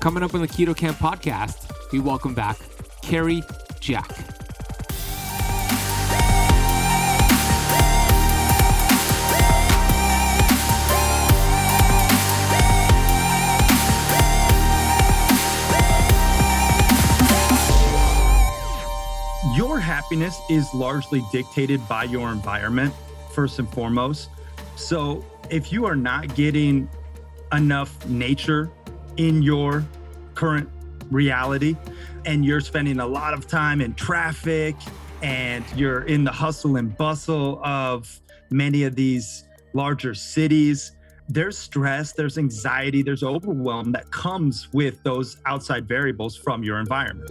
Coming up on the Keto Kamp podcast, we welcome back Cary Jack. Your happiness is largely dictated by your environment, first and foremost. So, if you are not getting enough nature in your current reality and you're spending a lot of time in traffic and you're in the hustle and bustle of many of these larger cities, there's stress, there's anxiety, there's overwhelm that comes with those outside variables from your environment.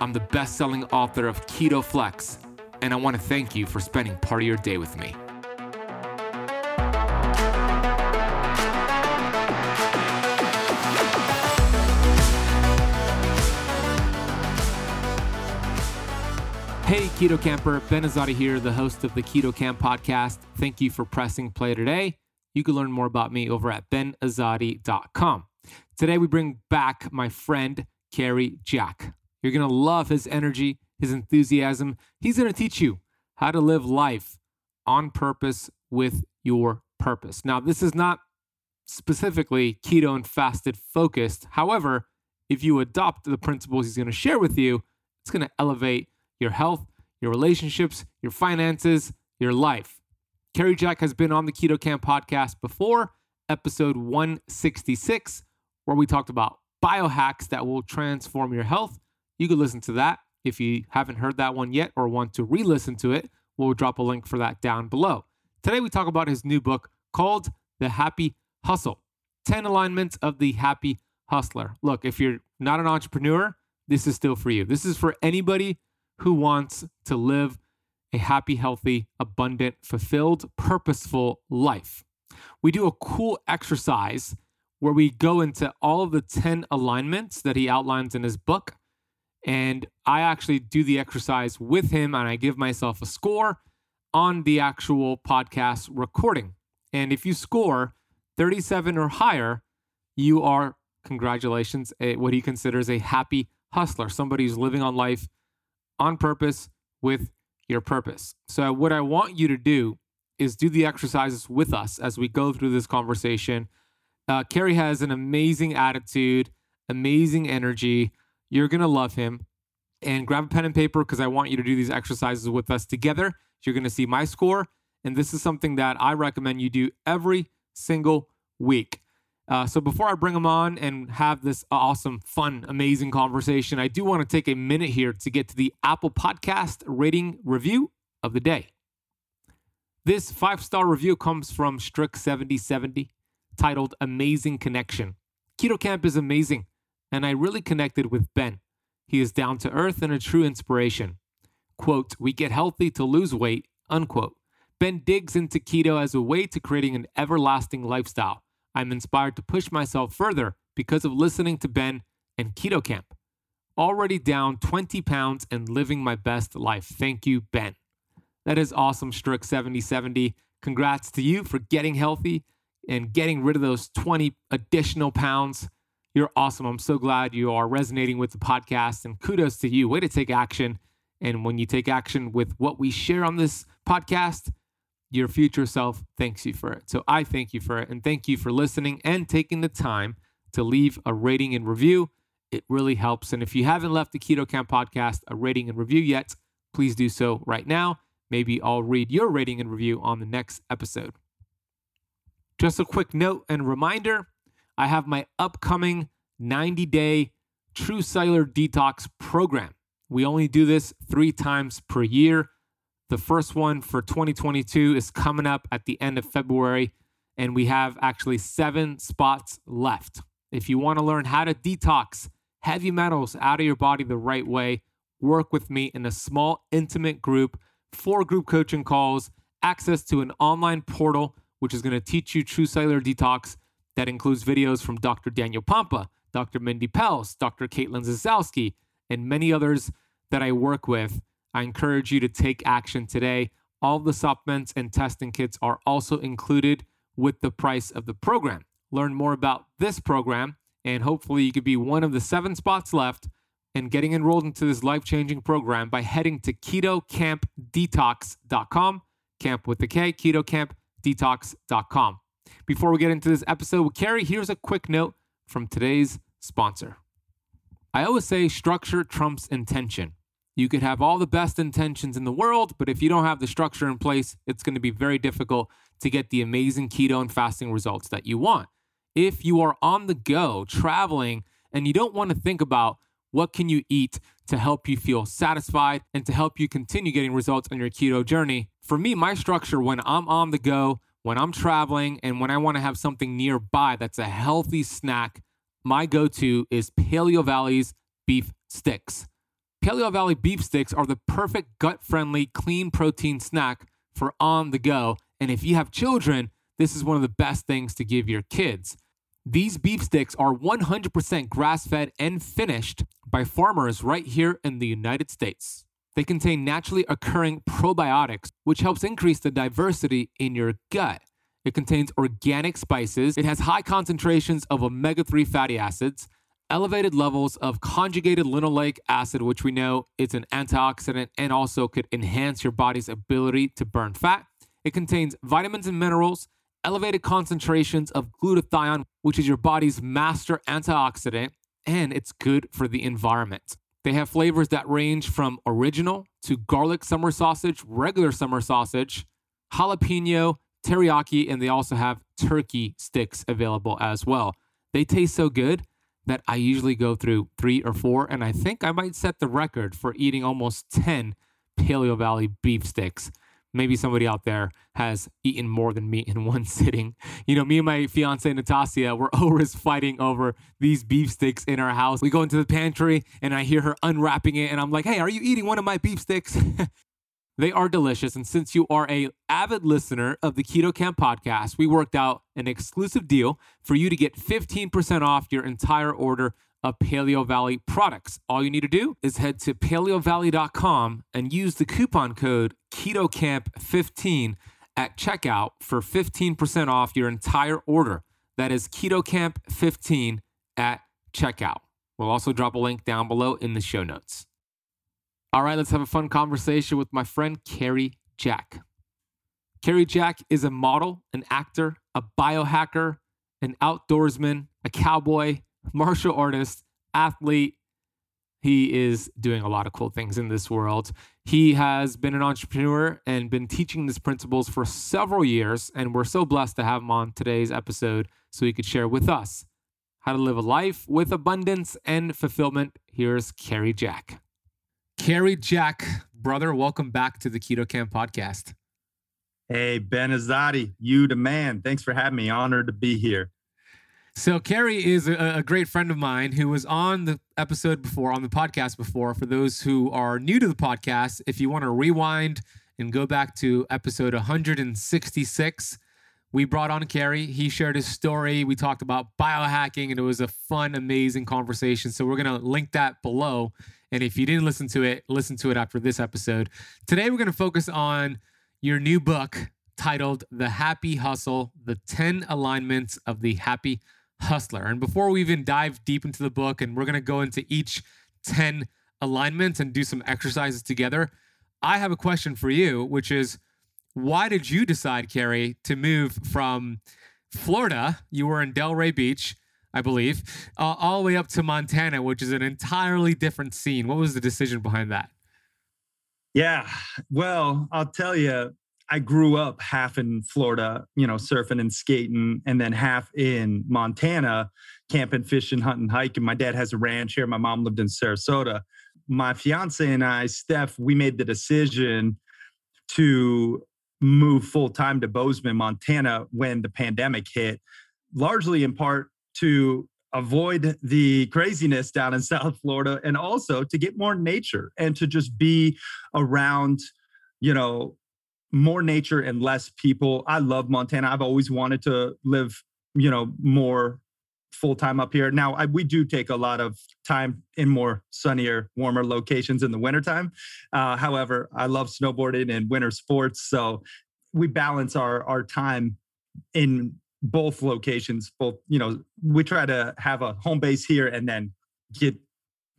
I'm the best selling author of Keto Flex, and I want to thank you for spending part of your day with me. Hey, Keto Kamper, Ben Azadi here, the host of the Keto Kamp podcast. Thank you for pressing play today. You can learn more about me over at benazadi.com. Today, we bring back my friend, Cary Jack. You're going to love his energy, his enthusiasm. He's going to teach you how to live life on purpose with your purpose. Now, this is not specifically keto and fasted focused. However, if you adopt the principles he's going to share with you, it's going to elevate your health, your relationships, your finances, your life. Cary Jack has been on the Keto Kamp podcast before, episode 166, where we talked about biohacks that will transform your health you could listen to that. If you haven't heard that one yet or want to re listen to it, we'll drop a link for that down below. Today, we talk about his new book called The Happy Hustle 10 Alignments of the Happy Hustler. Look, if you're not an entrepreneur, this is still for you. This is for anybody who wants to live a happy, healthy, abundant, fulfilled, purposeful life. We do a cool exercise where we go into all of the 10 alignments that he outlines in his book and I actually do the exercise with him and I give myself a score on the actual podcast recording. And if you score 37 or higher, you are, congratulations, a, what he considers a happy hustler, somebody who's living on life on purpose with your purpose. So, what I want you to do is do the exercises with us as we go through this conversation. Uh, Cary has an amazing attitude, amazing energy. You're going to love him. And grab a pen and paper because I want you to do these exercises with us together. You're going to see my score. And this is something that I recommend you do every single week. Uh, so before I bring them on and have this awesome, fun, amazing conversation, I do want to take a minute here to get to the Apple Podcast rating review of the day. This five star review comes from Strick7070 titled Amazing Connection. Keto Kamp is amazing and I really connected with Ben. He is down to earth and a true inspiration. Quote, we get healthy to lose weight, unquote. Ben digs into keto as a way to creating an everlasting lifestyle. I'm inspired to push myself further because of listening to Ben and Keto Kamp. Already down 20 pounds and living my best life. Thank you, Ben. That is awesome, Strick 7070. Congrats to you for getting healthy and getting rid of those 20 additional pounds. You're awesome. I'm so glad you are resonating with the podcast and kudos to you. Way to take action. And when you take action with what we share on this podcast, your future self thanks you for it. So I thank you for it. And thank you for listening and taking the time to leave a rating and review. It really helps. And if you haven't left the Keto Kamp podcast a rating and review yet, please do so right now. Maybe I'll read your rating and review on the next episode. Just a quick note and reminder I have my upcoming 90 day True Cellular Detox program. We only do this three times per year. The first one for 2022 is coming up at the end of February. and we have actually seven spots left. If you want to learn how to detox heavy metals out of your body the right way, work with me in a small, intimate group, four group coaching calls, access to an online portal, which is going to teach you true cellular detox. That includes videos from Dr. Daniel Pompa, Dr. Mindy Pelz, Dr. Caitlin Zasowski, and many others that I work with. I encourage you to take action today. All the supplements and testing kits are also included with the price of the program. Learn more about this program, and hopefully, you could be one of the seven spots left and getting enrolled into this life changing program by heading to ketokampdetox.com, camp with the K, ketokampdetox.com. Before we get into this episode with Cary, here's a quick note from today's sponsor. I always say structure trumps intention. You could have all the best intentions in the world, but if you don't have the structure in place, it's going to be very difficult to get the amazing keto and fasting results that you want. If you are on the go, traveling, and you don't want to think about what can you eat to help you feel satisfied and to help you continue getting results on your keto journey? For me, my structure when I'm on the go, when I'm traveling, and when I want to have something nearby that's a healthy snack, my go to is Paleo Valley's beef sticks. Paleo Valley beef sticks are the perfect gut friendly, clean protein snack for on the go. And if you have children, this is one of the best things to give your kids. These beef sticks are 100% grass fed and finished by farmers right here in the United States. They contain naturally occurring probiotics, which helps increase the diversity in your gut. It contains organic spices. It has high concentrations of omega 3 fatty acids, elevated levels of conjugated linoleic acid, which we know is an antioxidant and also could enhance your body's ability to burn fat. It contains vitamins and minerals, elevated concentrations of glutathione, which is your body's master antioxidant, and it's good for the environment. They have flavors that range from original to garlic summer sausage, regular summer sausage, jalapeno, teriyaki, and they also have turkey sticks available as well. They taste so good that I usually go through three or four, and I think I might set the record for eating almost 10 Paleo Valley beef sticks maybe somebody out there has eaten more than me in one sitting. You know, me and my fiance Natasha, we're always fighting over these beef sticks in our house. We go into the pantry and I hear her unwrapping it, and I'm like, "Hey, are you eating one of my beef sticks?" they are delicious, and since you are a avid listener of the Keto Kamp podcast, we worked out an exclusive deal for you to get 15% off your entire order of Paleo Valley products. All you need to do is head to paleovalley.com and use the coupon code KetoKamp15 at checkout for 15% off your entire order. That is KetoKamp15 at checkout. We'll also drop a link down below in the show notes. All right, let's have a fun conversation with my friend Cary Jack. Cary Jack is a model, an actor, a biohacker, an outdoorsman, a cowboy, martial artist, athlete. He is doing a lot of cool things in this world. He has been an entrepreneur and been teaching these principles for several years. And we're so blessed to have him on today's episode so he could share with us how to live a life with abundance and fulfillment. Here's Cary Jack. Cary Jack, brother, welcome back to the Keto Kamp podcast. Hey, Ben Azadi, you the man. Thanks for having me. Honored to be here. So Cary is a, a, great friend of mine who was on the episode before, on the podcast before. For those who are new to the podcast, if you want to rewind and go back to episode 166, we brought on Cary. He shared his story. We talked about biohacking, and it was a fun, amazing conversation. So we're gonna link that below. And if you didn't listen to it, listen to it after this episode. Today we're gonna focus on your new book titled "The Happy Hustle: The 10 Alignments of the Happy." Hustler. And before we even dive deep into the book, and we're going to go into each 10 alignments and do some exercises together, I have a question for you, which is why did you decide, Cary, to move from Florida? You were in Delray Beach. I believe, uh, all the way up to Montana, which is an entirely different scene. What was the decision behind that? Yeah, well, I'll tell you, I grew up half in Florida, you know, surfing and skating, and then half in Montana, camping, fishing, hunting, hiking. My dad has a ranch here. My mom lived in Sarasota. My fiance and I, Steph, we made the decision to move full time to Bozeman, Montana when the pandemic hit, largely in part to avoid the craziness down in South Florida and also to get more nature and to just be around, you know, more nature and less people. I love Montana. I've always wanted to live, you know, more full time up here. Now, I, we do take a lot of time in more sunnier, warmer locations in the wintertime. Uh, however, I love snowboarding and winter sports. So we balance our, our time in both locations. Both, you know, we try to have a home base here and then get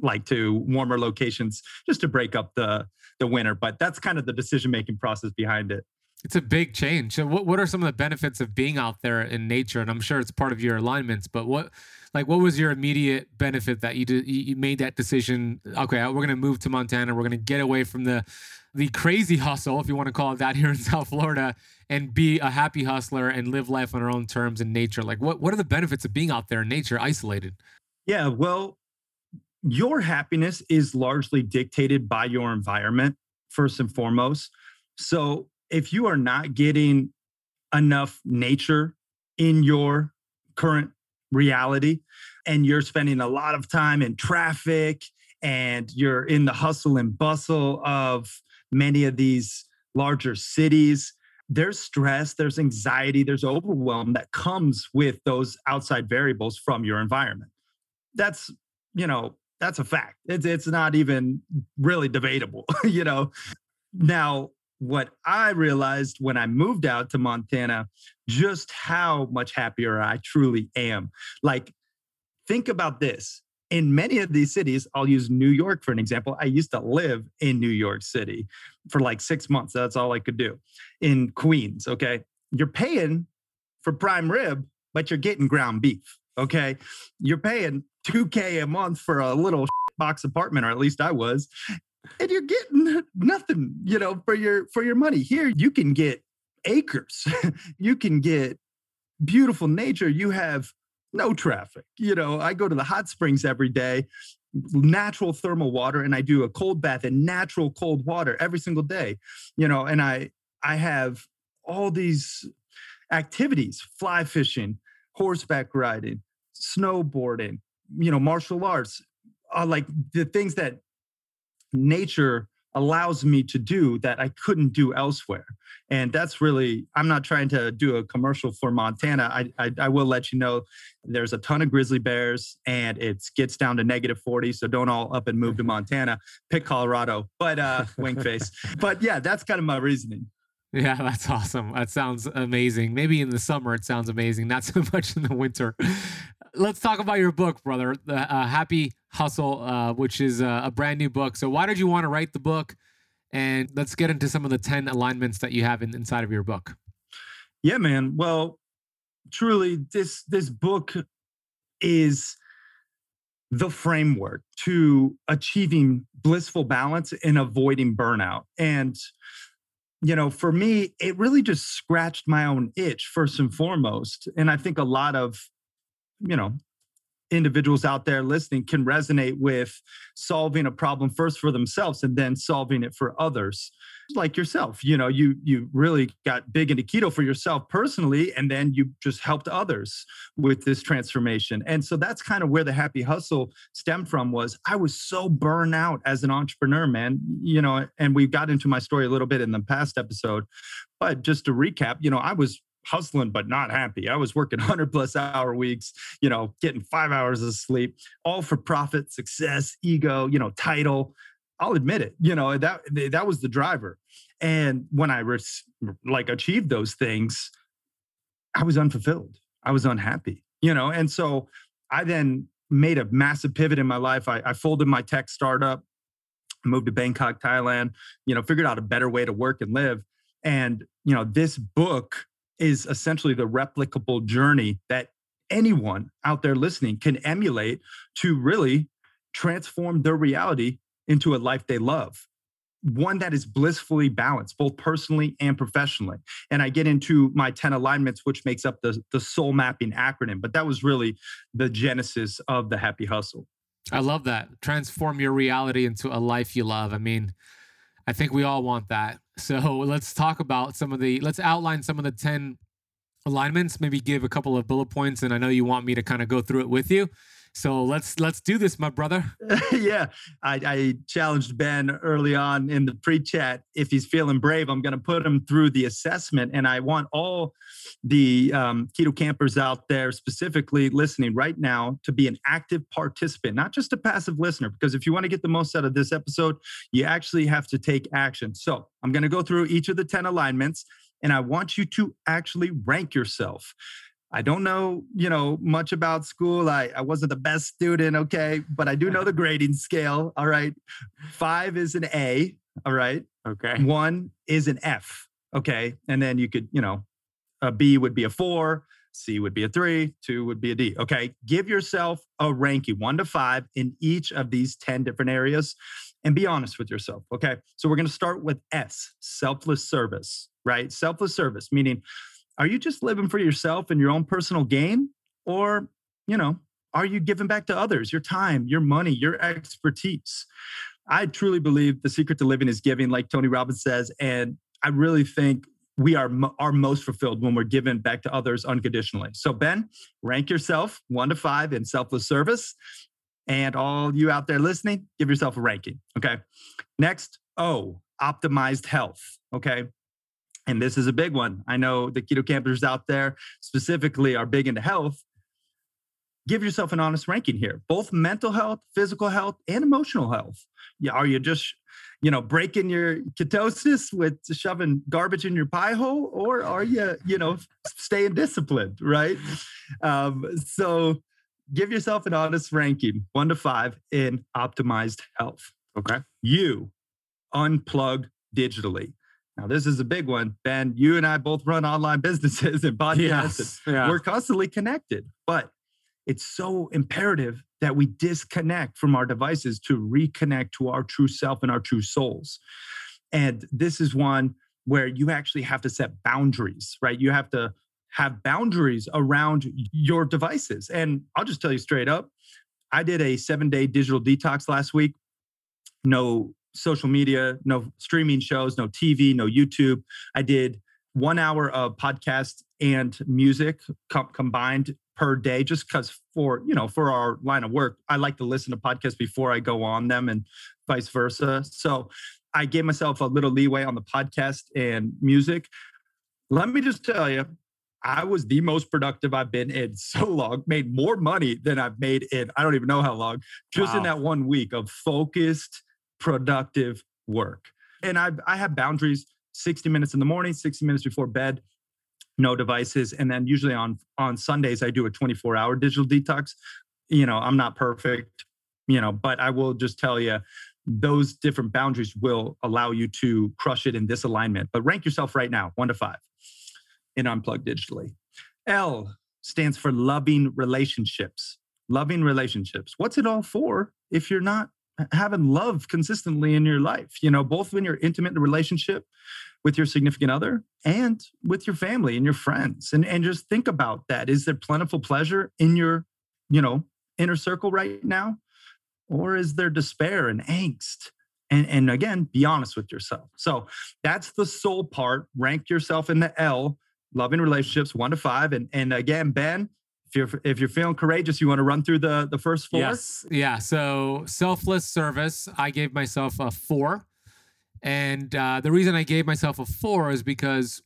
like to warmer locations just to break up the the winner. but that's kind of the decision making process behind it it's a big change. So what, what are some of the benefits of being out there in nature? And I'm sure it's part of your alignments, but what like what was your immediate benefit that you did you made that decision, okay, we're going to move to Montana, we're going to get away from the the crazy hustle, if you want to call it that here in South Florida, and be a happy hustler and live life on our own terms in nature. Like what what are the benefits of being out there in nature isolated? Yeah, well, your happiness is largely dictated by your environment first and foremost. So if you are not getting enough nature in your current reality and you're spending a lot of time in traffic and you're in the hustle and bustle of many of these larger cities there's stress there's anxiety there's overwhelm that comes with those outside variables from your environment that's you know that's a fact it's it's not even really debatable you know now what I realized when I moved out to Montana, just how much happier I truly am. Like, think about this. In many of these cities, I'll use New York for an example. I used to live in New York City for like six months. That's all I could do. In Queens, okay? You're paying for prime rib, but you're getting ground beef, okay? You're paying 2K a month for a little box apartment, or at least I was and you're getting nothing, you know, for your for your money. Here you can get acres. you can get beautiful nature. You have no traffic. You know, I go to the hot springs every day, natural thermal water and I do a cold bath in natural cold water every single day. You know, and I I have all these activities, fly fishing, horseback riding, snowboarding, you know, martial arts, uh, like the things that nature allows me to do that I couldn't do elsewhere. And that's really, I'm not trying to do a commercial for Montana. I, I, I, will let you know there's a ton of grizzly bears and it gets down to negative 40. So don't all up and move to Montana, pick Colorado, but uh, wink face. But yeah, that's kind of my reasoning. Yeah, that's awesome. That sounds amazing. Maybe in the summer it sounds amazing, not so much in the winter. Let's talk about your book, brother, the uh, Happy Hustle, uh, which is uh, a brand new book. So, why did you want to write the book? And let's get into some of the ten alignments that you have in, inside of your book. Yeah, man. Well, truly, this this book is the framework to achieving blissful balance and avoiding burnout. And you know, for me, it really just scratched my own itch first and foremost. And I think a lot of, you know, individuals out there listening can resonate with solving a problem first for themselves and then solving it for others like yourself. You know you you really got big into keto for yourself personally and then you just helped others with this transformation. And so that's kind of where the happy hustle stemmed from was i was so burned out as an entrepreneur man. You know and we got into my story a little bit in the past episode but just to recap you know i was hustling but not happy. I was working 100 plus hour weeks, you know, getting 5 hours of sleep, all for profit, success, ego, you know, title. I'll admit it. You know, that that was the driver. And when I res- like achieved those things, I was unfulfilled. I was unhappy. You know, and so I then made a massive pivot in my life. I, I folded my tech startup, moved to Bangkok, Thailand, you know, figured out a better way to work and live. And, you know, this book is essentially the replicable journey that anyone out there listening can emulate to really transform their reality into a life they love. One that is blissfully balanced both personally and professionally. And i get into my 10 alignments which makes up the, the soul mapping acronym but that was really the genesis of the happy hustle. I love that. Transform your reality into a life you love. I mean I think we all want that. So let's talk about some of the, let's outline some of the 10 alignments, maybe give a couple of bullet points. And I know you want me to kind of go through it with you. So let's let's do this, my brother. yeah, I, I, challenged Ben early on in the pre-chat. If he's feeling brave, I'm going to put him through the assessment, and I want all the um, keto campers out there, specifically listening right now, to be an active participant, not just a passive listener. Because if you want to get the most out of this episode, you actually have to take action. So I'm going to go through each of the ten alignments, and I want you to actually rank yourself. I don't know, you know, much about school. I, I wasn't the best student, okay, but I do know the grading scale. All right. Five is an A. All right. Okay. One is an F. Okay. And then you could, you know, a B would be a four, C would be a three, two would be a D. Okay. Give yourself a ranking one to five in each of these 10 different areas and be honest with yourself. Okay. So we're going to start with S, selfless service, right? Selfless service, meaning are you just living for yourself and your own personal gain? Or, you know, are you giving back to others your time, your money, your expertise? I truly believe the secret to living is giving, like Tony Robbins says. And I really think we are, are most fulfilled when we're given back to others unconditionally. So, Ben, rank yourself one to five in selfless service. And all you out there listening, give yourself a ranking. Okay. Next, O, optimized health. Okay and this is a big one. I know the keto campers out there specifically are big into health. Give yourself an honest ranking here, both mental health, physical health, and emotional health. Are you just, you know, breaking your ketosis with shoving garbage in your pie hole, or are you, you know, staying disciplined, right? Um, so give yourself an honest ranking, one to five in optimized health. Okay. You unplug digitally. Now, this is a big one. Ben, you and I both run online businesses and podcasts. Yes, and yeah. We're constantly connected, but it's so imperative that we disconnect from our devices to reconnect to our true self and our true souls. And this is one where you actually have to set boundaries, right? You have to have boundaries around your devices. And I'll just tell you straight up I did a seven day digital detox last week. No social media, no streaming shows, no TV, no YouTube. I did one hour of podcast and music com- combined per day just because for you know for our line of work i like to listen to podcasts before i go on them and vice versa so i gave myself a little leeway on the podcast and music let me just tell you i was the most productive i've been in so long made more money than i've made in i don't even know how long just wow. in that one week of focused productive work. And I, I have boundaries 60 minutes in the morning, 60 minutes before bed, no devices. And then usually on, on Sundays, I do a 24 hour digital detox. You know, I'm not perfect, you know, but I will just tell you those different boundaries will allow you to crush it in this alignment. But rank yourself right now, one to five in Unplugged Digitally. L stands for loving relationships. Loving relationships. What's it all for if you're not having love consistently in your life, you know, both when you're intimate in a relationship with your significant other and with your family and your friends. And, and just think about that. Is there plentiful pleasure in your, you know, inner circle right now? Or is there despair and angst? And, and again, be honest with yourself. So that's the soul part. Rank yourself in the L, loving relationships, one to five. And, and again, Ben, if you're if you're feeling courageous, you want to run through the the first four. Yes, yeah. So selfless service, I gave myself a four, and uh, the reason I gave myself a four is because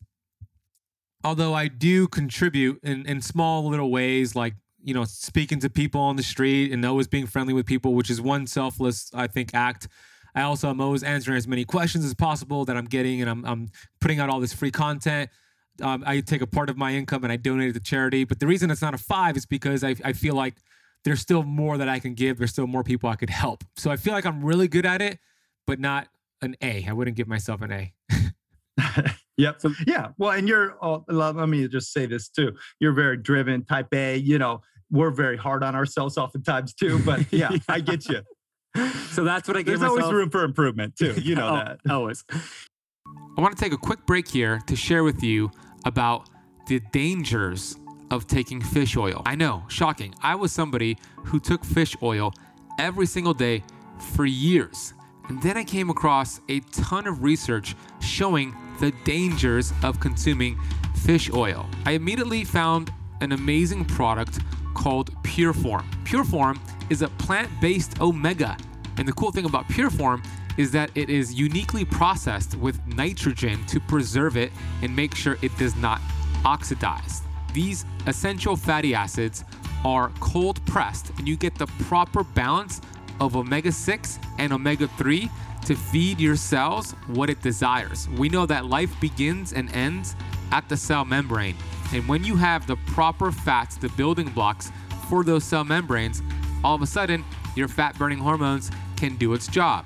although I do contribute in in small little ways, like you know speaking to people on the street and always being friendly with people, which is one selfless I think act. I also am always answering as many questions as possible that I'm getting, and I'm I'm putting out all this free content um, I take a part of my income and I donate it to charity. But the reason it's not a five is because I, I feel like there's still more that I can give. There's still more people I could help. So I feel like I'm really good at it, but not an A. I wouldn't give myself an A. yep. So, yeah. Well, and you're, oh, let me just say this too. You're very driven, type A. You know, we're very hard on ourselves oftentimes too. But yeah, I get you. So that's what I give There's myself. always room for improvement too. You know oh, that. Always. I want to take a quick break here to share with you about the dangers of taking fish oil. I know, shocking. I was somebody who took fish oil every single day for years. And then I came across a ton of research showing the dangers of consuming fish oil. I immediately found an amazing product called Pureform. Pureform is a plant based omega. And the cool thing about Pureform is that it is uniquely processed with nitrogen to preserve it and make sure it does not oxidize. These essential fatty acids are cold pressed, and you get the proper balance of omega 6 and omega 3 to feed your cells what it desires. We know that life begins and ends at the cell membrane. And when you have the proper fats, the building blocks for those cell membranes, all of a sudden your fat burning hormones can do its job.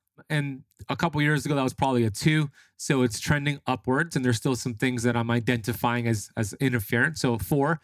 And a couple years ago, that was probably a two. So it's trending upwards, and there's still some things that I'm identifying as as interference. So four.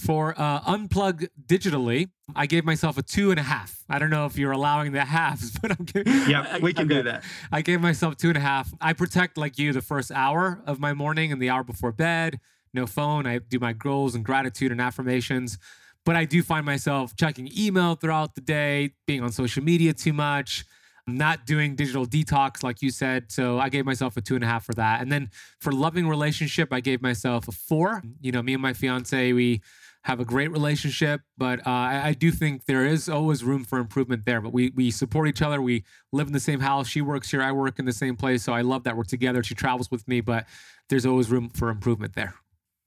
For uh, unplug digitally, I gave myself a two and a half. I don't know if you're allowing the halves, but I'm giving. Yeah, we can do that. I gave myself two and a half. I protect like you the first hour of my morning and the hour before bed. No phone. I do my goals and gratitude and affirmations. But I do find myself checking email throughout the day, being on social media too much, not doing digital detox like you said. So I gave myself a two and a half for that. And then for loving relationship, I gave myself a four. You know, me and my fiance, we have a great relationship, but uh, I, I, do think there is always room for improvement there. But we we support each other. We live in the same house. She works here. I work in the same place. So I love that we're together. She travels with me, but there's always room for improvement there.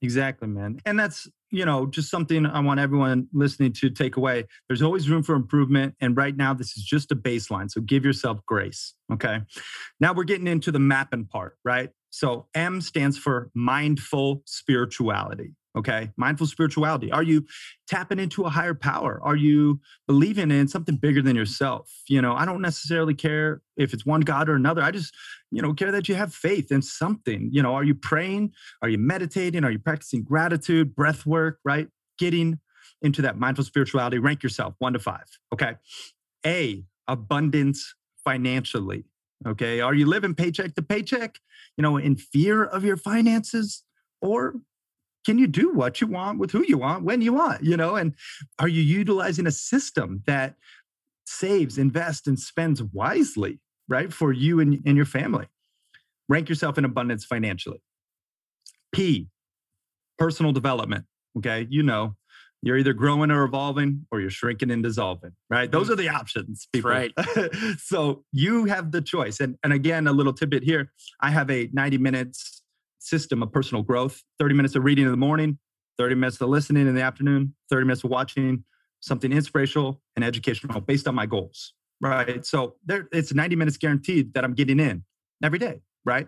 Exactly, man. And that's, you know, just something I want everyone listening to take away. There's always room for improvement. And right now, this is just a baseline. So give yourself grace. Okay. Now we're getting into the mapping part, right? So M stands for mindful spirituality. Okay. Mindful spirituality. Are you tapping into a higher power? Are you believing in something bigger than yourself? You know, I don't necessarily care if it's one God or another. I just, you know, care that you have faith in something. You know, are you praying? Are you meditating? Are you practicing gratitude, breath work, right? Getting into that mindful spirituality. Rank yourself one to five. Okay. A, abundance financially. Okay. Are you living paycheck to paycheck, you know, in fear of your finances? Or can you do what you want with who you want when you want you know? And are you utilizing a system that saves invests and spends wisely right for you and, and your family? Rank yourself in abundance financially. P personal development okay? You know you're either growing or evolving or you're shrinking and dissolving right? Those mm. are the options people. right. So you have the choice. And, and again a little tidbit here i have a 90 minutes system of personal growth. 30 minutes of reading in the morning 30 minutes of listening in the afternoon 30 minutes of watching something inspirational and educational based on my goals right? So there it's 90 minutes guaranteed that i'm getting in every day right?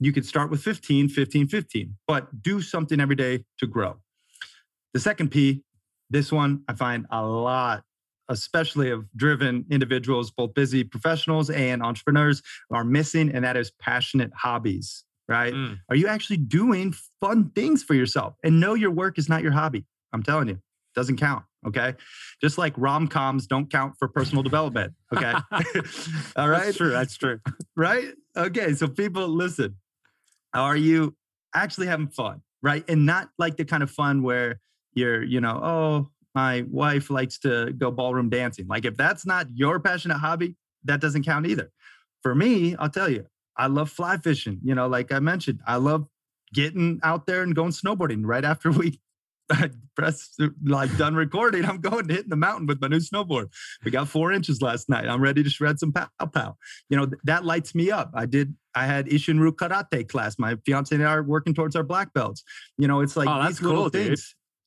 You could start with 15 15 15 but do something every day to grow. The second p this one i find a lot especially of driven individuals both busy professionals and entrepreneurs are missing and that is passionate hobbies right? Mm. Are you actually doing fun things for yourself? And know your work is not your hobby. I'm telling you, it doesn't count. Okay. Just like rom coms don't count for personal development. Okay. All right. That's true. That's true. right. Okay. So people listen. Are you actually having fun? Right. And not like the kind of fun where you're, you know, oh, my wife likes to go ballroom dancing. Like if that's not your passionate hobby, that doesn't count either. For me, I'll tell you, I love fly fishing. You know, like I mentioned, I love getting out there and going snowboarding right after we press like done recording. I'm going to hit the mountain with my new snowboard. We got four inches last night. I'm ready to shred some pow pow. You know, that lights me up. I did, I had Isshinryu karate class. My fiance and I are working towards our black belts. You know, it's like oh, these little cool, things. Dude.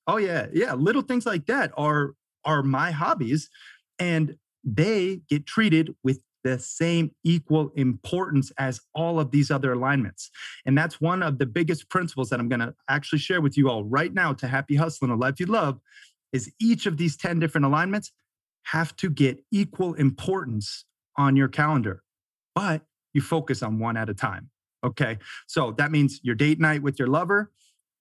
Oh yeah. Yeah. Little things like that are, are my hobbies and they get treated with the same equal importance as all of these other alignments. And that's one of the biggest principles that I'm going to actually share with you all right now to Happy Hustling, a life you love, is each of these 10 different alignments have to get equal importance on your calendar, but you focus on one at a time. Okay. So that means your date night with your lover,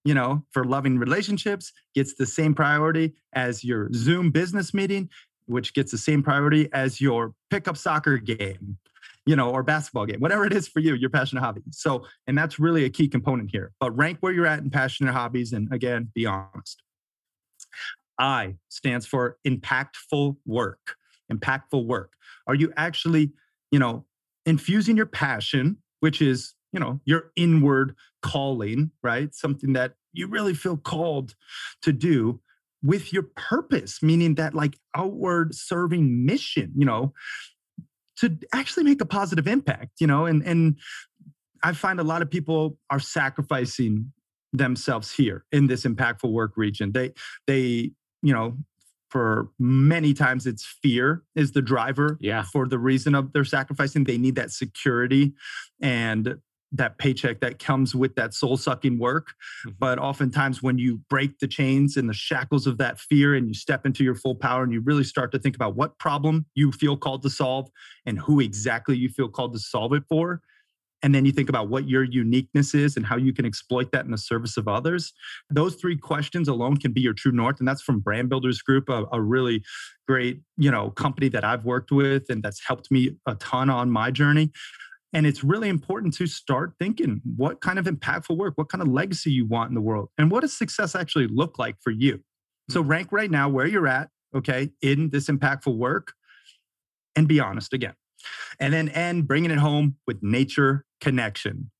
you know, for loving relationships gets the same priority as your Zoom business meeting which gets the same priority as your pickup soccer game, you know, or basketball game, whatever it is for you, your passionate hobby. So, and that's really a key component here. But rank where you're at in passion passionate hobbies. And again, be honest. I stands for impactful work. Impactful work. Are you actually, you know, infusing your passion, which is, you know, your inward calling, right? Something that you really feel called to do with your purpose, meaning that like outward serving mission, you know, to actually make a positive impact, you know, and and I find a lot of people are sacrificing themselves here in this impactful work region. They they, you know, for many times it's fear is the driver yeah. for the reason of their sacrificing. They need that security and that paycheck that comes with that soul sucking work. Mm-hmm. But oftentimes, when you break the chains and the shackles of that fear and you step into your full power and you really start to think about what problem you feel called to solve and who exactly you feel called to solve it for. And then you think about what your uniqueness is and how you can exploit that in the service of others. Those three questions alone can be your true north. And that's from Brand Builders Group, a, a really great, you know, company that I've worked with and that's helped me a ton on my journey. And it's really important to start thinking what kind of impactful work, what kind of legacy you want in the world, and what does success actually look like for you? So, mm. rank right now where you're at, okay, in this impactful work, and be honest again. And then end bringing it home with nature connection.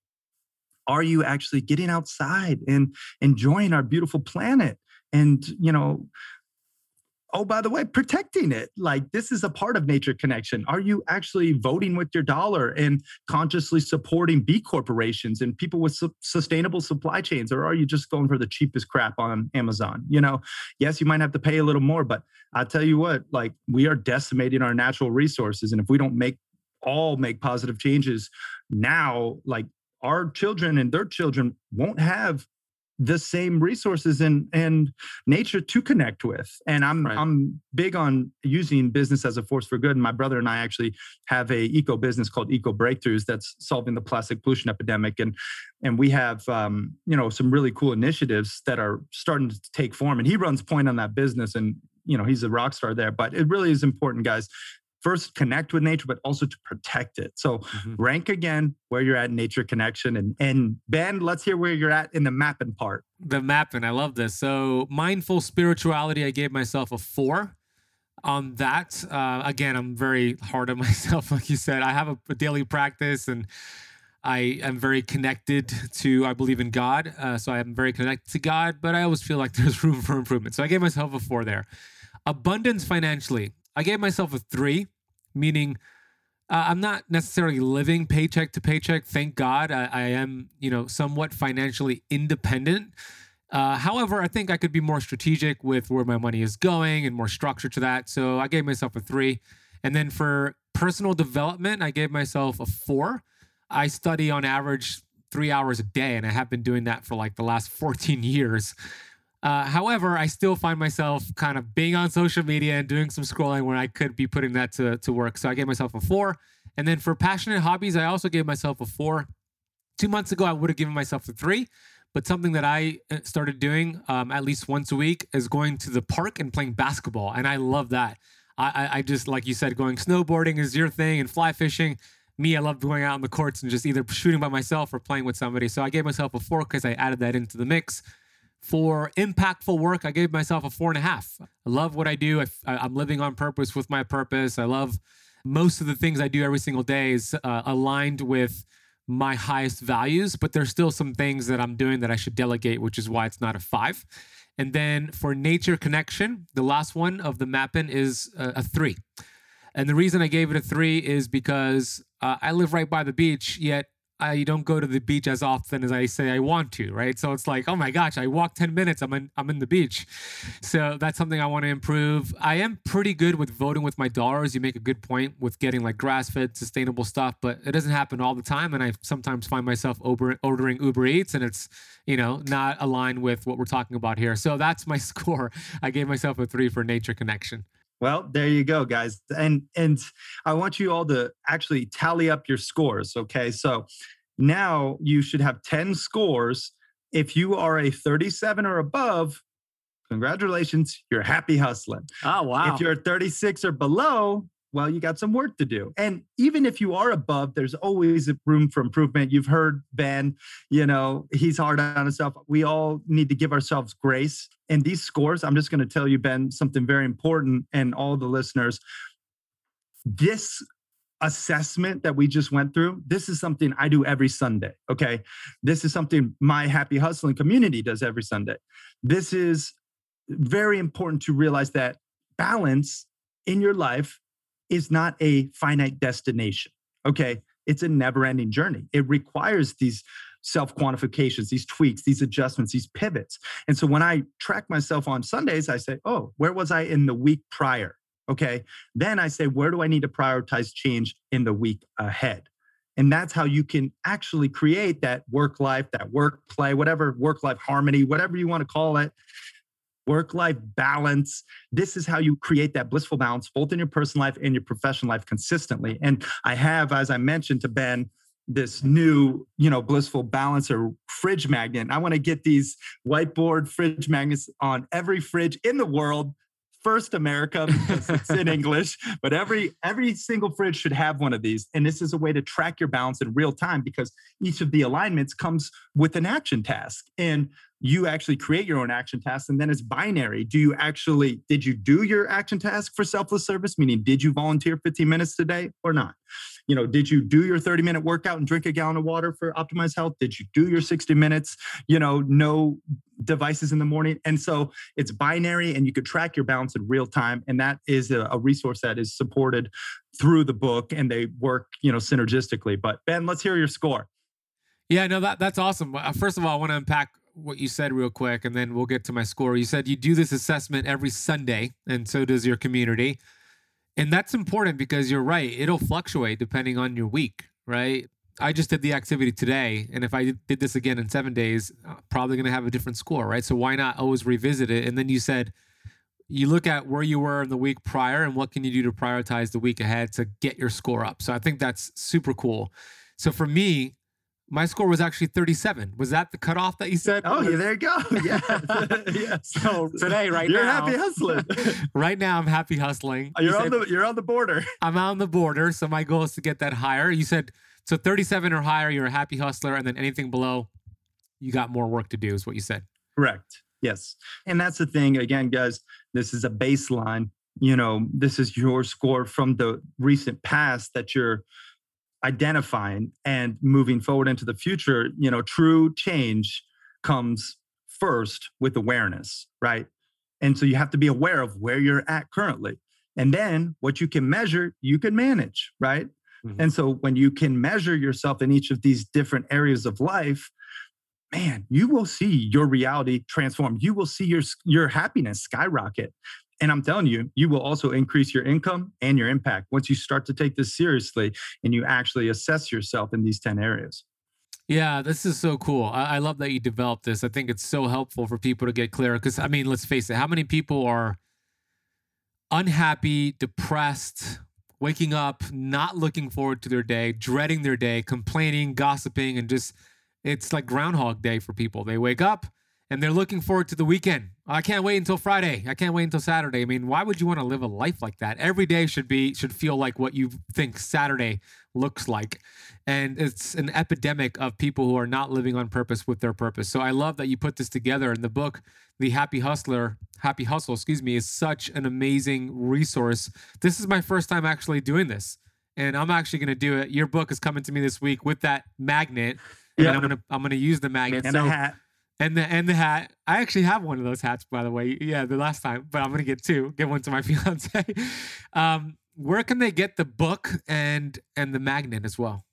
Are you actually getting outside and enjoying our beautiful planet? And, you know, oh, by the way, protecting it. Like this is a part of nature connection. Are you actually voting with your dollar and consciously supporting B corporations and people with su- sustainable supply chains? Or are you just going for the cheapest crap on Amazon? You know, yes, you might have to pay a little more, but I tell you what, like we are decimating our natural resources. And if we don't make all make positive changes now, like our children and their children won't have the same resources and and nature to connect with. And i'm right. i'm big on using business as a force for good. And my brother and i actually have a eco business called eco breakthroughs that's solving the plastic pollution epidemic. And and we have um, you know some really cool initiatives that are starting to take form. And he runs point on that business and you know he's a rock star there. But it really is important guys first connect with nature, but also to protect it. So mm-hmm. rank again where you're at in nature connection. And and Ben, let's hear where you're at in the mapping part. The mapping, I love this. So mindful spirituality, I gave myself a four on that. Uh, again, I'm very hard on myself, like you said. I have a, a daily practice and I am very connected to, I believe in God. Uh, so I am very connected to God, but I always feel like there's room for improvement. So I gave myself a four there. Abundance financially. I gave myself a three, meaning uh, I'm not necessarily living paycheck to paycheck. Thank God, I, I am, you know, somewhat financially independent. Uh, however, I think I could be more strategic with where my money is going and more structure to that. So I gave myself a three. And then for personal development, I gave myself a four. I study on average three hours a day, and I have been doing that for like the last 14 years. Uh, however, I still find myself kind of being on social media and doing some scrolling where I could be putting that to, to work. So I gave myself a four. And then for passionate hobbies, I also gave myself a four. Two months ago, I would have given myself a three. But something that I uh, started doing um, at least once a week is going to the park and playing basketball. And I love that. I, I, I just, like you said, going snowboarding is your thing and fly fishing. Me, I love going out on the courts and just either shooting by myself or playing with somebody. So I gave myself a four because I added that into the mix. For impactful work, I gave myself a four and a half. I love what I do. I, am living on purpose with my purpose. I love most of the things I do every single day is uh, aligned with my highest values, but there's still some things that I'm doing that I should delegate, which is why it's not a five. And then for nature connection, the last one of the mapping is a, a three. And the reason I gave it a three is because uh, I live right by the beach, yet I don't go to the beach as often as I say I want to, right? So it's like, oh my gosh, I walk 10 minutes, I'm in I'm in the beach. So that's something I want to improve. I am pretty good with voting with my dollars. You make a good point with getting like grass-fed, sustainable stuff, but it doesn't happen all the time. And I sometimes find myself over, ordering Uber Eats and it's, you know, not aligned with what we're talking about here. So that's my score. I gave myself a three for nature connection. Well, there you go, guys. And and I want you all to actually tally up your scores. Okay. So now you should have 10 scores. If you are a 37 or above, congratulations, you're happy hustling. Oh, wow. If you're 36 or below, well, you got some work to do. And even if you are above, there's always room for improvement. You've heard Ben, you know, he's hard on himself. We all need to give ourselves grace. And these scores, I'm just going to tell you, Ben, something very important and all the listeners. This assessment that we just went through, this is something I do every Sunday. Okay. This is something my happy hustling community does every Sunday. This is very important to realize that balance in your life is not a finite destination. Okay. It's a never ending journey. It requires these self quantifications, these tweaks, these adjustments, these pivots. And so when I track myself on Sundays, I say, oh, where was I in the week prior? Okay. Then I say, where do I need to prioritize change in the week ahead? And that's how you can actually create that work life, that work play, whatever work life harmony, whatever you want to call it, work life balance. This is how you create that blissful balance, both in your personal life and your professional life consistently. And I have, as I mentioned to Ben, this new, you know, blissful balancer fridge magnet. I want to get these whiteboard fridge magnets on every fridge in the world first America because it's in English, but every every single fridge should have one of these. And this is a way to track your balance in real time because each of the alignments comes with an action task. And you actually create your own action tasks and then it's binary. Do you actually did you do your action task for selfless service meaning did you volunteer 15 minutes today or not? you know, did you do your 30 minute workout and drink a gallon of water for optimized health? Did you do your 60 minutes, you know, no devices in the morning? And so it's binary and you could track your balance in real time. And that is a, a resource that is supported through the book and they work, you know, synergistically. But Ben, let's hear your score. Yeah, no, that that's awesome. First of all, I want to unpack what you said real quick, and then we'll get to my score. You said you do this assessment every Sunday, and so does your community. And that's important because you're right. It'll fluctuate depending on your week, right? I just did the activity today. And if I did this again in seven days, I'm probably going to have a different score, right? So why not always revisit it? And then you said, you look at where you were in the week prior and what can you do to prioritize the week ahead to get your score up. So I think that's super cool. So for me, my score was actually 37. Was that the cutoff that you said? Oh, yeah, there you go. Yeah. yeah. So today, right now you're happy hustling. right now, I'm happy hustling. You're you on the you're on the border. I'm on the border, so my goal is to get that higher. You said so 37 or higher, you're a happy hustler, and then anything below, you got more work to do. Is what you said. Correct. Yes, and that's the thing. Again, guys, this is a baseline. You know, this is your score from the recent past that you're identifying and moving forward into the future, you know, true change comes first with awareness, right? And so you have to be aware of where you're at currently. And then what you can measure, you can manage, right? Mm-hmm. And so when you can measure yourself in each of these different areas of life, man, you will see your reality transform. You will see your your happiness skyrocket. And I'm telling you, you will also increase your income and your impact once you start to take this seriously and you actually assess yourself in these 10 areas. Yeah, this is so cool. I, I love that you developed this. I think it's so helpful for people to get clear. Because, I mean, let's face it, how many people are unhappy, depressed, waking up, not looking forward to their day, dreading their day, complaining, gossiping, and just it's like Groundhog Day for people. They wake up, and they're looking forward to the weekend. I can't wait until Friday. I can't wait until Saturday. I mean, why would you want to live a life like that? Every day should be should feel like what you think Saturday looks like. And it's an epidemic of people who are not living on purpose with their purpose. So I love that you put this together in the book. The Happy Hustler, Happy Hustle, excuse me, is such an amazing resource. This is my first time actually doing this. And I'm actually going to do it. Your book is coming to me this week with that magnet. And. I'm going to I'm going to use the magnet. And so, a hat and the and the hat. I actually have one of those hats, by the way. Yeah, the last time, but I'm gonna get two. Get one to my fiance. um, where can they get the book and and the magnet as well?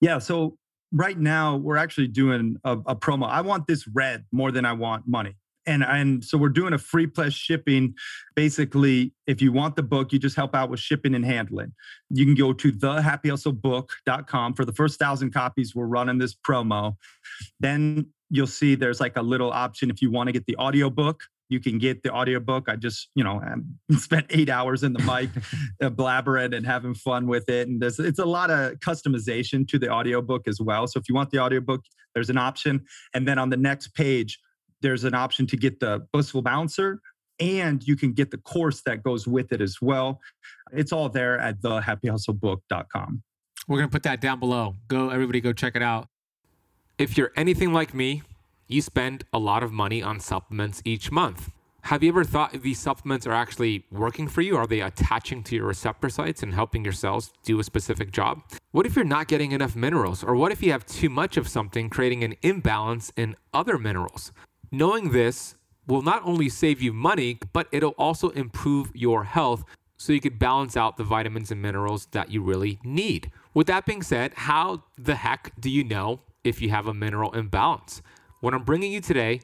Yeah, so right now we're actually doing a, a promo. I want this read more than I want money and and so we're doing a free plus shipping. Basically if you want the book you just help out with shipping and handling. You can go to thehappyhustlebook.com for the first thousand copies. We're running this promo. Then you'll see there's like a little option. If you want to get the audio book you can get the audiobook. I just you know spent eight hours in the mic uh, blabbering and having fun with it. And there's it's a lot of customization to the audiobook as well. So if you want the audiobook there's an option. And then on the next page there's an option to get the blissful balancer and you can get the course that goes with it as well. It's all there at thehappyhustlebook.com. We're going to put that down below. Go, everybody, go check it out. If you're anything like me, you spend a lot of money on supplements each month. Have you ever thought these supplements are actually working for you? Are they attaching to your receptor sites and helping your cells do a specific job? What if you're not getting enough minerals? Or what if you have too much of something, creating an imbalance in other minerals? Knowing this will not only save you money, but it'll also improve your health so you could balance out the vitamins and minerals that you really need. With that being said, how the heck do you know if you have a mineral imbalance? What I'm bringing you today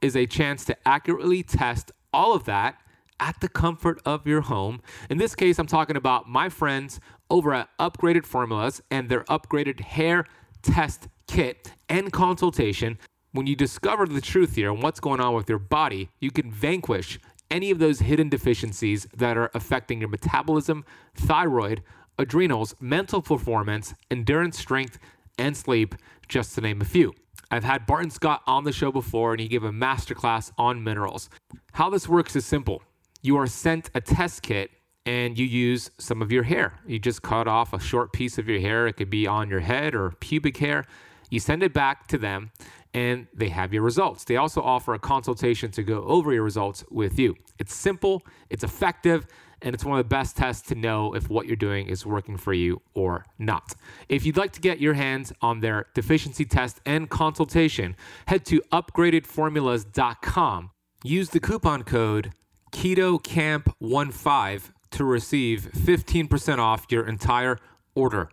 is a chance to accurately test all of that at the comfort of your home. In this case, I'm talking about my friends over at Upgraded Formulas and their upgraded hair test kit and consultation when you discover the truth here and what's going on with your body, you can vanquish any of those hidden deficiencies that are affecting your metabolism, thyroid, adrenals, mental performance, endurance, strength, and sleep, just to name a few. I've had Barton Scott on the show before and he gave a masterclass on minerals. How this works is simple. You are sent a test kit and you use some of your hair. You just cut off a short piece of your hair. It could be on your head or pubic hair. You send it back to them and they have your results. They also offer a consultation to go over your results with you. It's simple, it's effective, and it's one of the best tests to know if what you're doing is working for you or not. If you'd like to get your hands on their deficiency test and consultation, head to upgradedformulas.com. Use the coupon code KetoKamp15 to receive 15% off your entire order.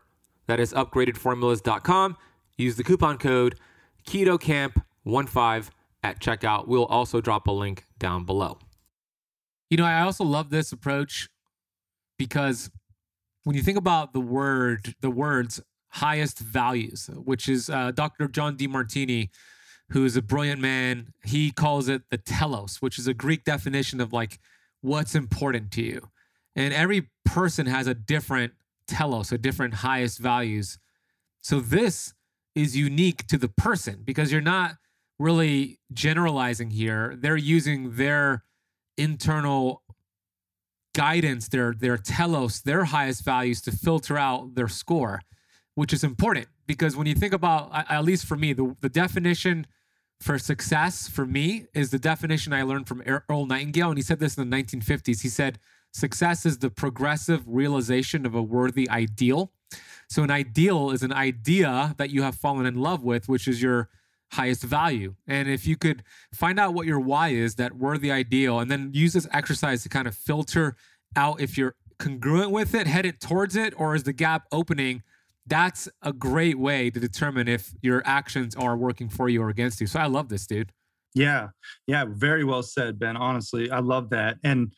That is upgradedformulas.com. Use the coupon code Keto Camp 15 at checkout. We'll also drop a link down below. You know, I also love this approach because when you think about the word, the words highest values, which is uh, Dr. John Demartini, who is a brilliant man, he calls it the telos, which is a Greek definition of like what's important to you. And every person has a different telos, a different highest values. So this is unique to the person because you're not really generalizing here. They're using their internal guidance, their their telos, their highest values to filter out their score, which is important because when you think about, at least for me, the, the definition for success for me is the definition I learned from er-, Earl Nightingale, and he said this in the 1950s. He said, "Success is the progressive realization of a worthy ideal." So an ideal is an idea that you have fallen in love with, which is your highest value. And if you could find out what your why is, that worthy ideal, and then use this exercise to kind of filter out if you're congruent with it, headed towards it, or is the gap opening? That's a great way to determine if your actions are working for you or against you. So I love this, dude. Yeah. Yeah. Very well said, Ben. Honestly, I love that. And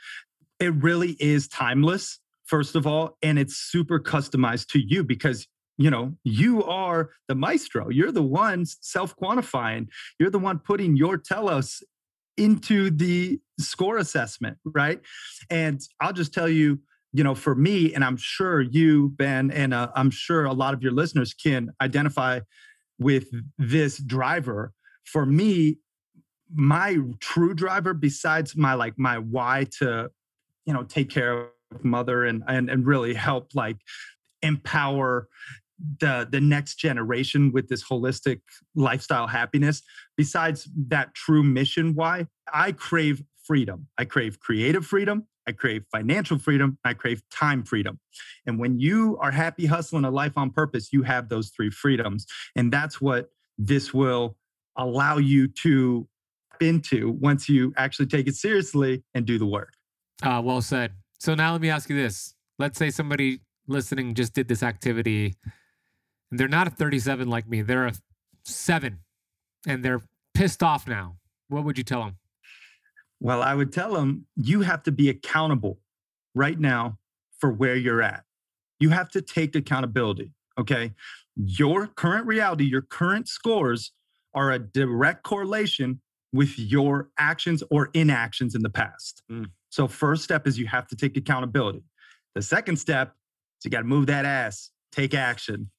it really is timeless first of all, and it's super customized to you because you know you are the maestro. You're the one self-quantifying. You're the one putting your telos into the score assessment, right? And I'll just tell you, you know, for me, and I'm sure you, Ben, and uh, I'm sure a lot of your listeners can identify with this driver. For me, my true driver, besides my like my why to, you know, take care of mother and and and really help like empower the the next generation with this holistic lifestyle happiness. Besides that true mission why? I crave freedom. I crave creative freedom. I crave financial freedom. I crave time freedom. And when you are happy hustling a life on purpose you have those three freedoms. And that's what this will allow you to into once you actually take it seriously and do the work. Uh, well said. So now let me ask you this. Let's say somebody listening just did this activity and they're not a 37 like me, they're a seven and they're pissed off now. What would you tell them? Well, I would tell them you have to be accountable right now for where you're at. You have to take accountability. Okay. Your current reality, your current scores are a direct correlation with your actions or inactions in the past. Mm. So, first step is you have to take accountability. The second step is you got to move that ass, take action.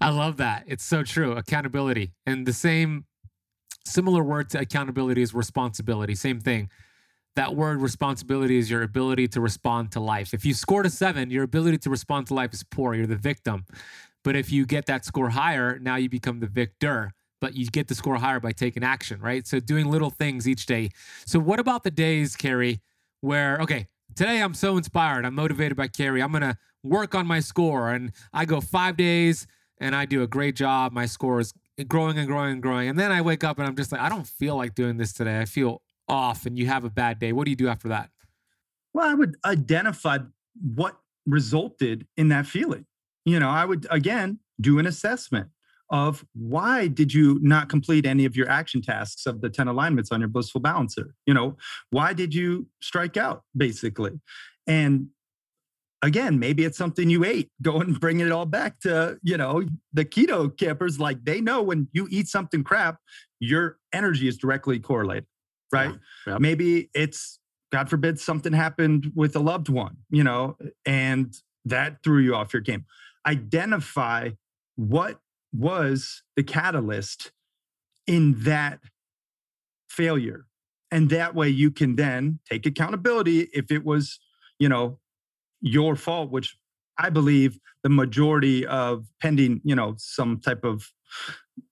I love that. It's so true. Accountability. And the same similar word to accountability is responsibility. Same thing. That word responsibility is your ability to respond to life. If you scored a seven, your ability to respond to life is poor. You're the victim. But if you get that score higher, now you become the victor but you get the score higher by taking action, right? So doing little things each day. So what about the days, Cary, where okay, today I'm so inspired, I'm motivated by Cary, I'm gonna work on my score, and I go five days and I do a great job. My score is growing and growing and growing, and then I wake up and I'm just like, I don't feel like doing this today. I feel off, and you have a bad day. What do you do after that? Well, I would identify what resulted in that feeling. You know, I would again do an assessment of why did you not complete any of your action tasks of the 10 alignments on your blissful balancer? You know why did you strike out basically? And again maybe it's something you ate. Go and bring it all back to you know the Keto Kampers. Like they know when you eat something crap your energy is directly correlated right? yeah, yeah. maybe it's god forbid something happened with a loved one you know and that threw you off your game. Identify what was the catalyst in that failure. And that way you can then take accountability if it was you know your fault which i believe the majority of pending you know some type of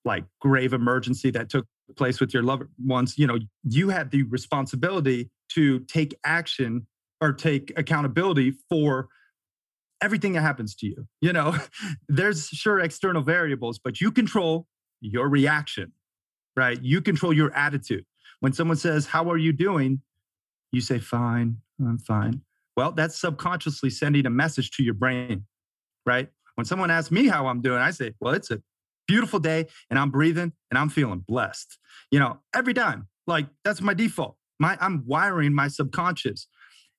like grave emergency that took place with your loved ones you know you had the responsibility to take action or take accountability for everything that happens to you. You know, there's sure external variables, but you control your reaction, right? You control your attitude. When someone says, How are you doing? You say, Fine, I'm fine. Well, that's subconsciously sending a message to your brain, right? When someone asks me how I'm doing, I say, Well, it's a beautiful day and I'm breathing and I'm feeling blessed. You know, every time, like that's my default. My I'm wiring my subconscious.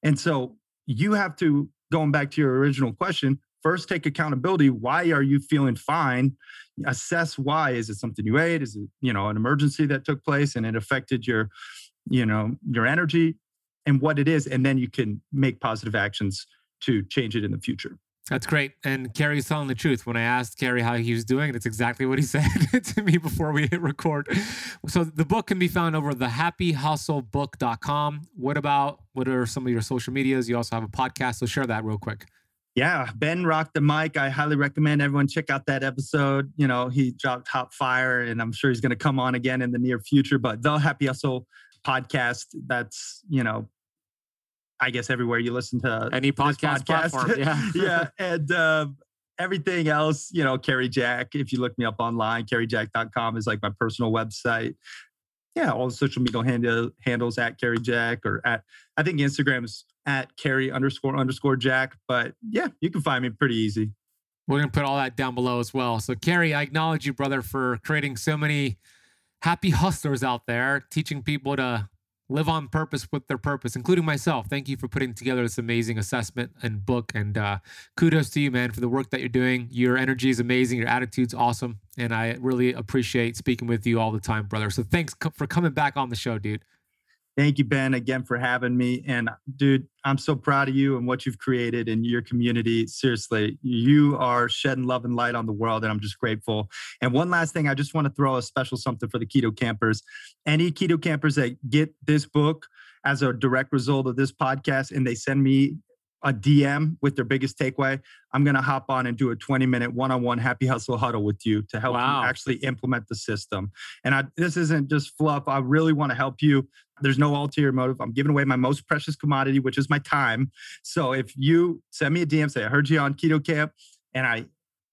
And so you have to going back to your original question, first take accountability. Why are you feeling fine? Assess why. Is it something you ate? Is it, you know, an emergency that took place and it affected your, you know, your energy and what it is. And then you can make positive actions to change it in the future. That's great. And Cary's telling the truth. When I asked Cary how he was doing, it's exactly what he said to me before we hit record. So the book can be found over thehappyhustlebook.com. What about what are some of your social medias? You also have a podcast. So share that real quick. Yeah, Ben rocked the mic. I highly recommend everyone check out that episode. You know, he dropped hot fire, and I'm sure he's going to come on again in the near future. But the Happy Hustle podcast, that's you know I guess everywhere you listen to any podcast, podcast. platform. Yeah, yeah, and uh, everything else, you know, Cary Jack. If you look me up online, caryjack.com is like my personal website. Yeah, all the social media handle, handles at Cary Jack or at I think Instagram's at Cary underscore underscore Jack. But yeah, you can find me pretty easy. We're gonna put all that down below as well. So Cary, I acknowledge you, brother, for creating so many happy hustlers out there, teaching people to live on purpose with their purpose, including myself. Thank you for putting together this amazing assessment and book. And uh, kudos to you, man, for the work that you're doing. Your energy is amazing. Your attitude's awesome. And I really appreciate speaking with you all the time, brother. So thanks for coming back on the show, dude. Thank you, Ben, again for having me. And dude, I'm so proud of you and what you've created in your community. Seriously, you are shedding love and light on the world, and I'm just grateful. And one last thing, I just want to throw a special something for the Keto Kampers. Any Keto Kampers that get this book as a direct result of this podcast and they send me a DM with their biggest takeaway, I'm going to hop on and do a 20 minute one on one happy hustle huddle with you to help wow. you actually implement the system. And I, this isn't just fluff. I really want to help you. There's no ulterior motive. I'm giving away my most precious commodity, which is my time. So if you send me a DM, say, I heard you on Keto Kamp, and I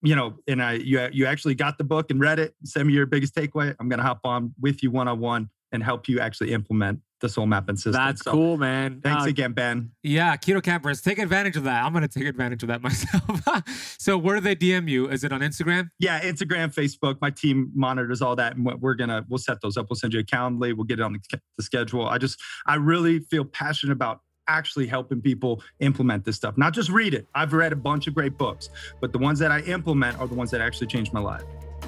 you know, and I you you actually got the book and read it, send me your biggest takeaway. I'm gonna hop on with you one on one and help you actually implement the soul mapping system. That's So, cool, man. Thanks Uh, again, Ben. Yeah, Keto Kampers, take advantage of that. I'm gonna take advantage of that myself. so, where do they DM you? Is it on Instagram? Yeah, Instagram, Facebook. My team monitors all that, and we're gonna we'll set those up. We'll send you a Calendly. We'll get it on the, the schedule. I just I really feel passionate about actually helping people implement this stuff. Not just read it. I've read a bunch of great books, but the ones that I implement are the ones that actually changed my life.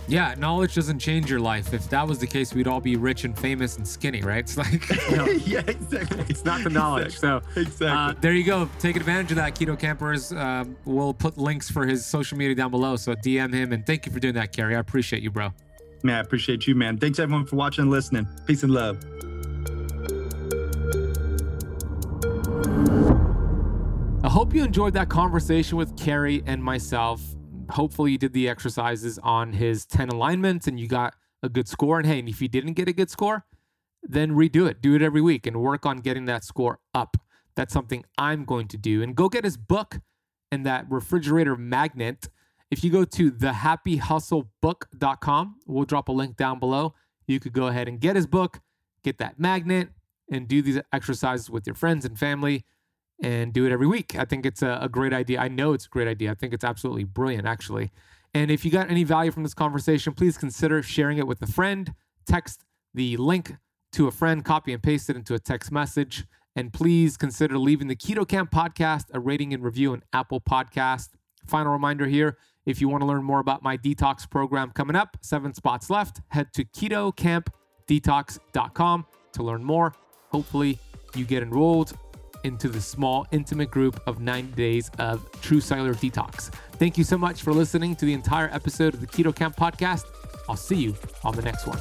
Yeah, knowledge doesn't change your life. If that was the case, we'd all be rich and famous and skinny, right? It's like you know, yeah, exactly. it's not the knowledge. So. Exactly. Uh, there you go. Take advantage of that, Keto Kampers. Um, we'll put links for his social media down below. So DM him. And thank you for doing that, Cary. I appreciate you, bro. man, I appreciate you, man. Thanks everyone for watching and listening. Peace and love. I hope you enjoyed that conversation with Cary and myself. Hopefully, you did the exercises on his 10 alignments and you got a good score. And hey, and if you didn't get a good score, then redo it. Do it every week and work on getting that score up. That's something I'm going to do. And go get his book and that refrigerator magnet. If you go to thehappyhustlebook.com, we'll drop a link down below. You could go ahead and get his book, get that magnet, and do these exercises with your friends and family and do it every week. I think it's a, a great idea. I know it's a great idea. I think it's absolutely brilliant, actually. And if you got any value from this conversation, please consider sharing it with a friend. Text the link to a friend, copy and paste it into a text message. And please consider leaving the Keto Kamp podcast a rating and review on Apple Podcast. Final reminder here if you want to learn more about my detox program coming up, seven spots left, head to ketokampdetox.com to learn more. Hopefully, you get enrolled into the small, intimate group of 90 days of true cellular detox. Thank you so much for listening to the entire episode of the Keto Kamp podcast. I'll see you on the next one.